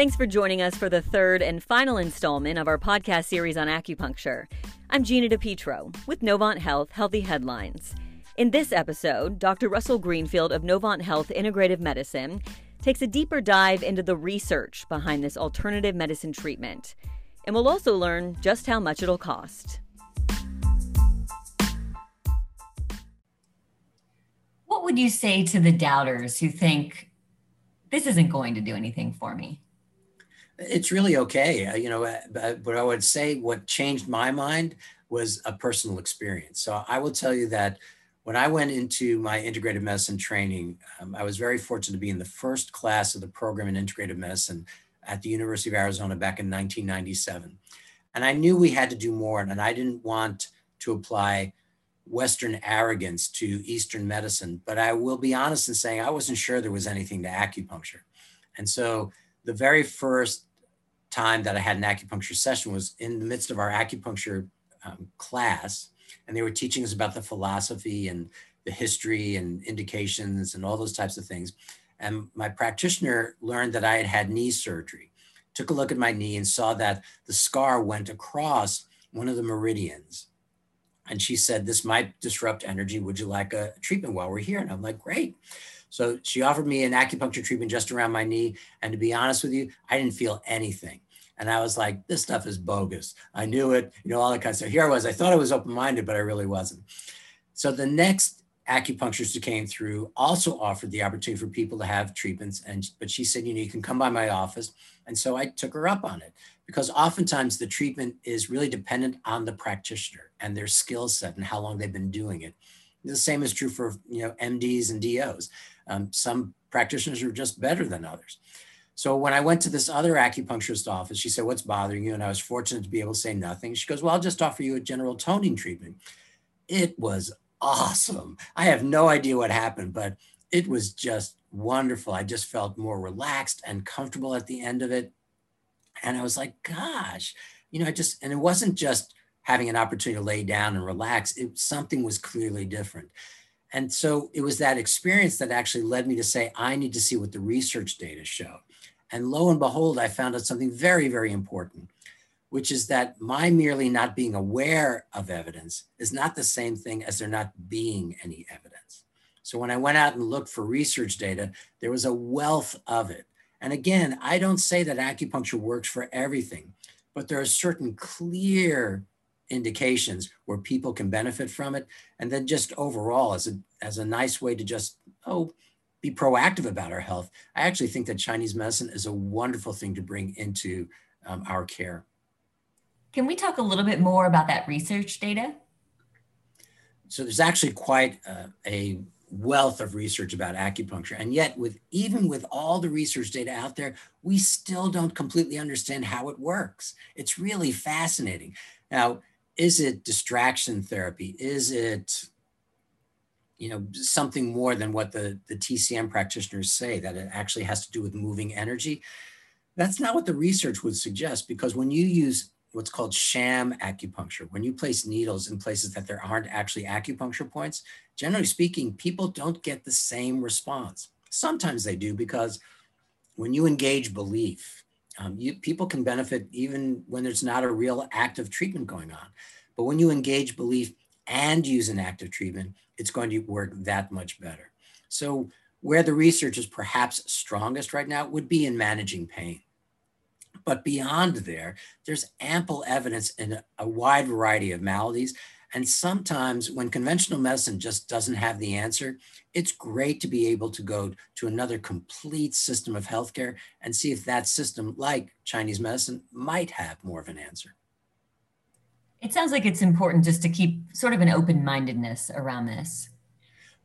Thanks for joining us for the third and final installment of our podcast series on acupuncture. I'm Gina DiPietro with Novant Health Healthy Headlines. In this episode, Dr. Russell Greenfield of Novant Health Integrative Medicine takes a deeper dive into the research behind this alternative medicine treatment. And we'll also learn just how much it'll cost. Would you say to the doubters who think this isn't going to do anything for me? It's really okay. You know, but I would say what changed my mind was a personal experience. So I will tell you that when I went into my integrative medicine training, um, I was very fortunate to be in the first class of the program in integrative medicine at the University of Arizona back in 1997. And I knew we had to do more, and I didn't want to apply Western arrogance to Eastern medicine. But I will be honest in saying I wasn't sure there was anything to acupuncture. And so the very first time that I had an acupuncture session was in the midst of our acupuncture um, class, and they were teaching us about the philosophy and the history and indications and all those types of things. And my practitioner learned that I had had knee surgery, took a look at my knee and saw that the scar went across one of the meridians. And she said, This might disrupt energy. Would you like a treatment while we're here? And I'm like, Great. So she offered me an acupuncture treatment just around my knee. And to be honest with you, I didn't feel anything. And I was like, this stuff is bogus. I knew it, you know, all that kind of stuff. Here I was, I thought I was open minded, but I really wasn't. So the next acupuncturist who came through also offered the opportunity for people to have treatments. And but she said, you know, you can come by my office. And so I took her up on it because oftentimes the treatment is really dependent on the practitioner and their skill set and how long they've been doing it. The same is true for you know MDs and DOs. Um, some practitioners are just better than others. So when I went to this other acupuncturist office, she said, "What's bothering you?" And I was fortunate to be able to say nothing. She goes, "Well, I'll just offer you a general toning treatment." It was awesome. I have no idea what happened, but it was just wonderful. I just felt more relaxed and comfortable at the end of it. And I was like, gosh, you know, I just, and it wasn't just having an opportunity to lay down and relax, it, something was clearly different. And so it was that experience that actually led me to say, I need to see what the research data show. And lo and behold, I found out something very, very important, which is that my merely not being aware of evidence is not the same thing as there not being any evidence. So when I went out and looked for research data, there was a wealth of it. And again, I don't say that acupuncture works for everything, but there are certain clear indications where people can benefit from it. And then just overall, as a, as a nice way to just, oh, be proactive about our health, I actually think that Chinese medicine is a wonderful thing to bring into um, our care. Can we talk a little bit more about that research data? So there's actually quite uh, a wealth of research about acupuncture. And yet, with even with all the research data out there, we still don't completely understand how it works. It's really fascinating. Now, is it distraction therapy? Is it you know something more than what the, the TCM practitioners say that it actually has to do with moving energy? That's not what the research would suggest because when you use what's called sham acupuncture, when you place needles in places that there aren't actually acupuncture points, generally speaking, people don't get the same response. Sometimes they do because when you engage belief, um, you, people can benefit even when there's not a real active treatment going on. But when you engage belief and use an active treatment, it's going to work that much better. So where the research is perhaps strongest right now would be in managing pain. But beyond there, there's ample evidence in a wide variety of maladies. And sometimes when conventional medicine just doesn't have the answer, it's great to be able to go to another complete system of healthcare and see if that system, like Chinese medicine, might have more of an answer. It sounds like it's important just to keep sort of an open mindedness around this.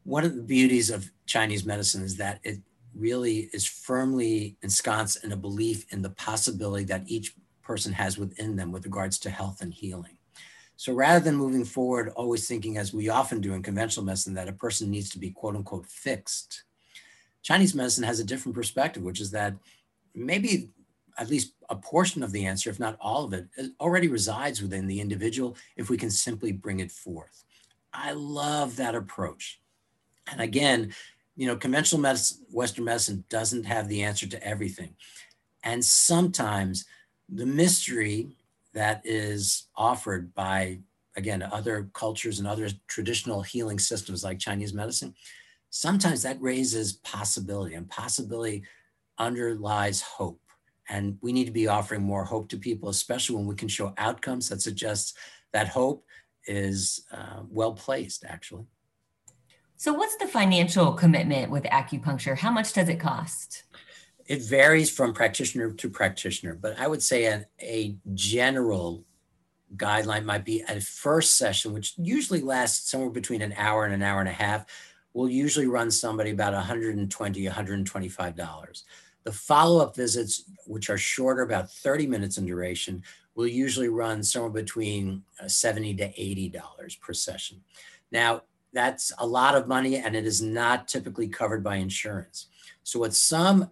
One of the beauties of Chinese medicine is that it really is firmly ensconced in a belief in the possibility that each person has within them with regards to health and healing. So rather than moving forward, always thinking, as we often do in conventional medicine, that a person needs to be quote unquote fixed, Chinese medicine has a different perspective, which is that maybe at least a portion of the answer, if not all of it, already resides within the individual if we can simply bring it forth. I love that approach. And again, you know, conventional medicine, Western medicine doesn't have the answer to everything. And sometimes the mystery that is offered by, again, other cultures and other traditional healing systems like Chinese medicine, sometimes that raises possibility, and possibility underlies hope. And we need to be offering more hope to people, especially when we can show outcomes that suggest that hope is uh, well placed, actually. So, what's the financial commitment with acupuncture? How much does it cost? It varies from practitioner to practitioner, but I would say a, a general guideline might be a first session, which usually lasts somewhere between an hour and an hour and a half, will usually run somebody about $120, $125 the follow-up visits which are shorter about 30 minutes in duration will usually run somewhere between uh, 70 to 80 dollars per session now that's a lot of money and it is not typically covered by insurance so what some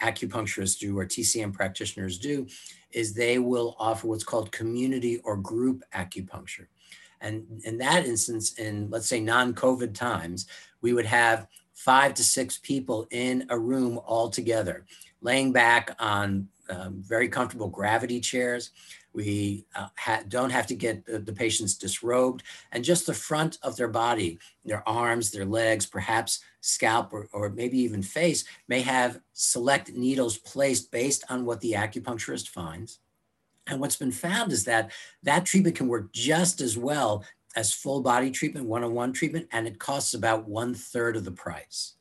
acupuncturists do or tcm practitioners do is they will offer what's called community or group acupuncture and in that instance in let's say non-covid times we would have five to six people in a room all together, laying back on um, very comfortable gravity chairs. We uh, ha- don't have to get the, the, patients disrobed, and just the front of their body, their arms, their legs, perhaps scalp, or, or maybe even face, may have select needles placed based on what the acupuncturist finds. And what's been found is that that treatment can work just as well as full body treatment, one on one treatment, and it costs about one third of the price.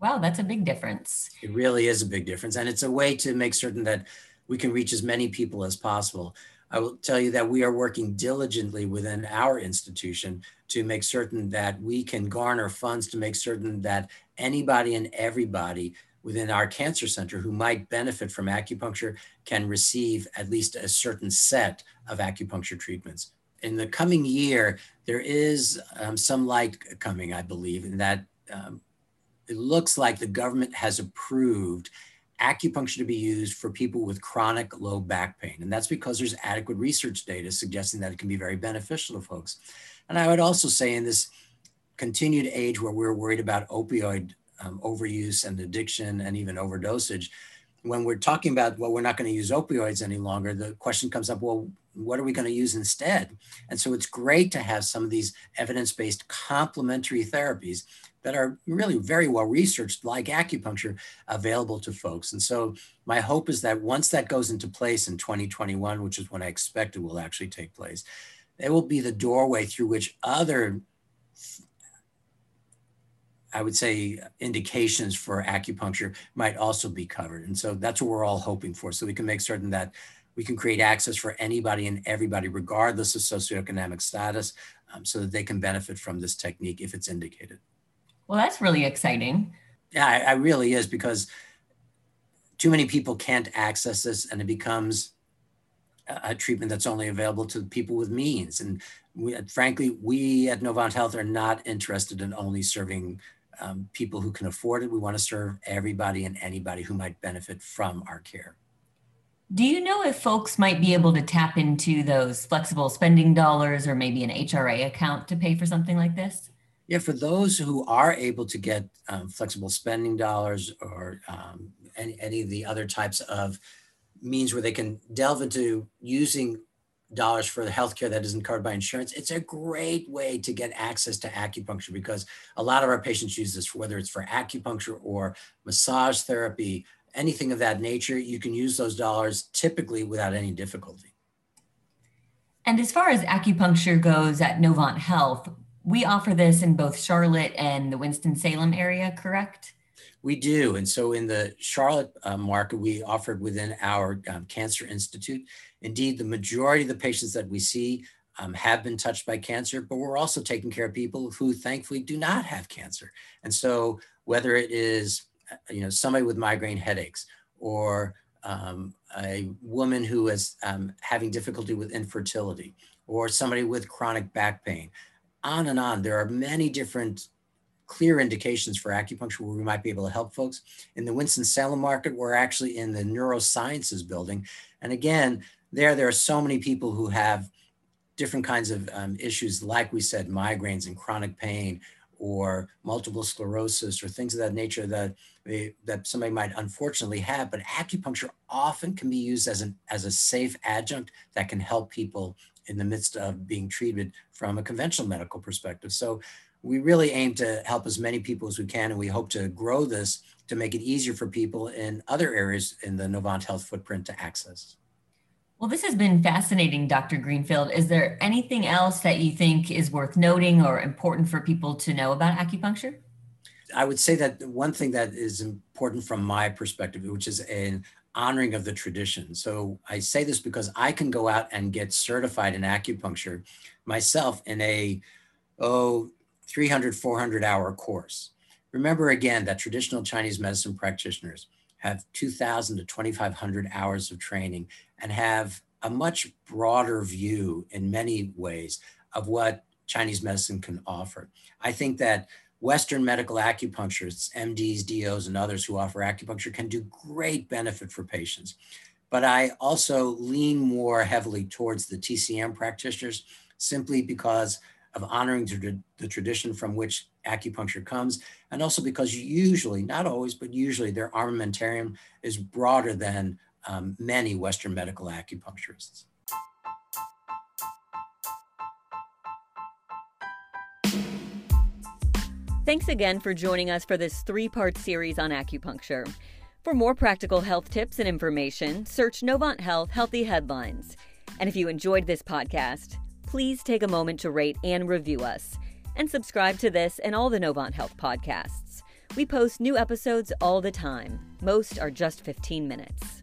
Wow, that's a big difference. It really is a big difference. And it's a way to make certain that we can reach as many people as possible. I will tell you that we are working diligently within our institution to make certain that we can garner funds to make certain that anybody and everybody within our cancer center who might benefit from acupuncture can receive at least a certain set of acupuncture treatments in the coming year, there is um, some light coming, I believe, in that um, it looks like the government has approved acupuncture to be used for people with chronic low back pain. And that's because there's adequate research data suggesting that it can be very beneficial to folks. And I would also say in this continued age where we're worried about opioid um, overuse and addiction and even overdosage, when we're talking about, well, we're not going to use opioids any longer, the question comes up, well, what are we going to use instead? And so it's great to have some of these evidence based complementary therapies that are really very well researched, like acupuncture, available to folks. And so my hope is that once that goes into place in 2021, which is when I expect it will actually take place, it will be the doorway through which other I would say indications for acupuncture might also be covered. And so that's what we're all hoping for. So we can make certain that we can create access for anybody and everybody, regardless of socioeconomic status, um, so that they can benefit from this technique if it's indicated. Well, that's really exciting. Yeah, it really is because too many people can't access this and it becomes a treatment that's only available to people with means. And we, frankly, we at Novant Health are not interested in only serving um, people who can afford it. We want to serve everybody and anybody who might benefit from our care. Do you know if folks might be able to tap into those flexible spending dollars or maybe an HRA account to pay for something like this? Yeah, for those who are able to get um, flexible spending dollars or um, any, any of the other types of means where they can delve into using dollars for the healthcare that isn't covered by insurance, it's a great way to get access to acupuncture because a lot of our patients use this, whether it's for acupuncture or massage therapy, anything of that nature, you can use those dollars typically without any difficulty. And as far as acupuncture goes at Novant Health, we offer this in both Charlotte and the Winston-Salem area, correct? We do. And so in the Charlotte uh, market, we offered within our um, Cancer Institute. Indeed, the majority of the patients that we see um, have been touched by cancer, but we're also taking care of people who thankfully do not have cancer. And so whether it is uh, you know, somebody with migraine headaches or um, a woman who is um, having difficulty with infertility or somebody with chronic back pain, on and on. There are many different clear indications for acupuncture where we might be able to help folks. In the Winston-Salem market, we're actually in the neurosciences building. And again, there, there are so many people who have different kinds of um, issues, like we said, migraines and chronic pain, or multiple sclerosis, or things of that nature that they, that somebody might unfortunately have. But acupuncture often can be used as an as a safe adjunct that can help people in the midst of being treated from a conventional medical perspective. So we really aim to help as many people as we can, and we hope to grow this to make it easier for people in other areas in the Novant Health footprint to access. Well, this has been fascinating, Dr. Greenfield. Is there anything else that you think is worth noting or important for people to know about acupuncture? I would say that one thing that is important from my perspective, which is an honoring of the tradition. So I say this because I can go out and get certified in acupuncture myself in a, oh, 300, 400 hour course. Remember again that traditional Chinese medicine practitioners have 2,000 to 2,500 hours of training and have a much broader view in many ways of what Chinese medicine can offer. I think that Western medical acupuncturists, MDs, DOs, and others who offer acupuncture can do great benefit for patients. But I also lean more heavily towards the TCM practitioners simply because of honoring the tradition from which acupuncture comes, and also because usually, not always, but usually their armamentarium is broader than um, many Western medical acupuncturists. Thanks again for joining us for this three part series on acupuncture. For more practical health tips and information, search Novant Health Healthy Headlines. And if you enjoyed this podcast, please take a moment to rate and review us. And subscribe to this and all the Novant Health podcasts. We post new episodes all the time. Most are just 15 minutes.